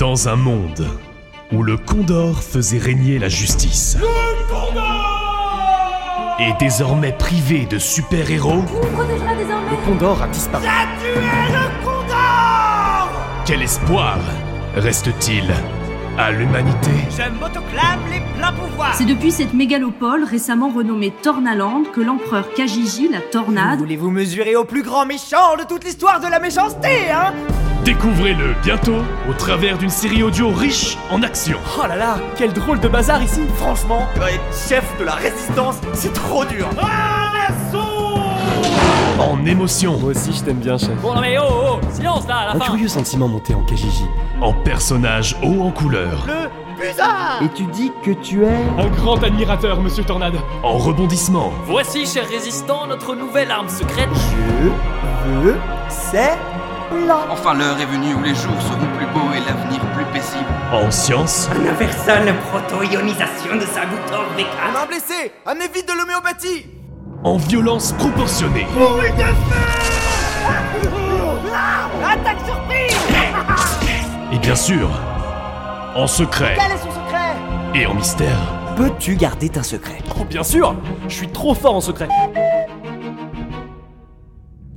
Dans un monde où le Condor faisait régner la justice. Le Condor Et désormais privé de super-héros, Qui nous protégera désormais Le Condor a disparu. quel espoir reste-t-il à l'humanité? Je m'autoclame les pleins pouvoirs C'est depuis cette mégalopole récemment renommée Tornaland que l'empereur Kajiji, la tornade, Voulez-vous mesurer au plus grand méchant de toute l'histoire de la méchanceté, hein? Découvrez-le bientôt au travers d'une série audio riche en action. Oh là là, quel drôle de bazar ici Franchement, être chef de la résistance, c'est trop dur En émotion, Moi aussi je t'aime bien, chef. Bon non mais oh oh, oh, silence là à la Un fin curieux sentiment monté en Kajiji. en personnage haut en couleur, Le bizarre Et tu dis que tu es... Un grand admirateur, monsieur Tornade. en rebondissement, Voici, chers résistants, notre nouvelle arme secrète. Je veux... C'est Enfin, l'heure est venue où les jours seront plus beaux et l'avenir plus paisible. en science, Universal proto-ionisation de Sagutor On a un blessé Amenez vite de l'homéopathie. en violence proportionnée. Attaque surprise. Et bien sûr, en secret. Quel est son secret? Et en mystère. Peux-tu garder un secret? Oh bien sûr Je suis trop fort en secret.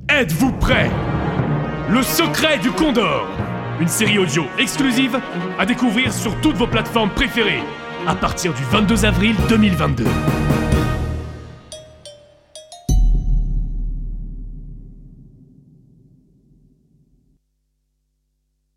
Êtes-vous prêts Le secret du Condor Une série audio exclusive à découvrir sur toutes vos plateformes préférées à partir du 22 avril 2022.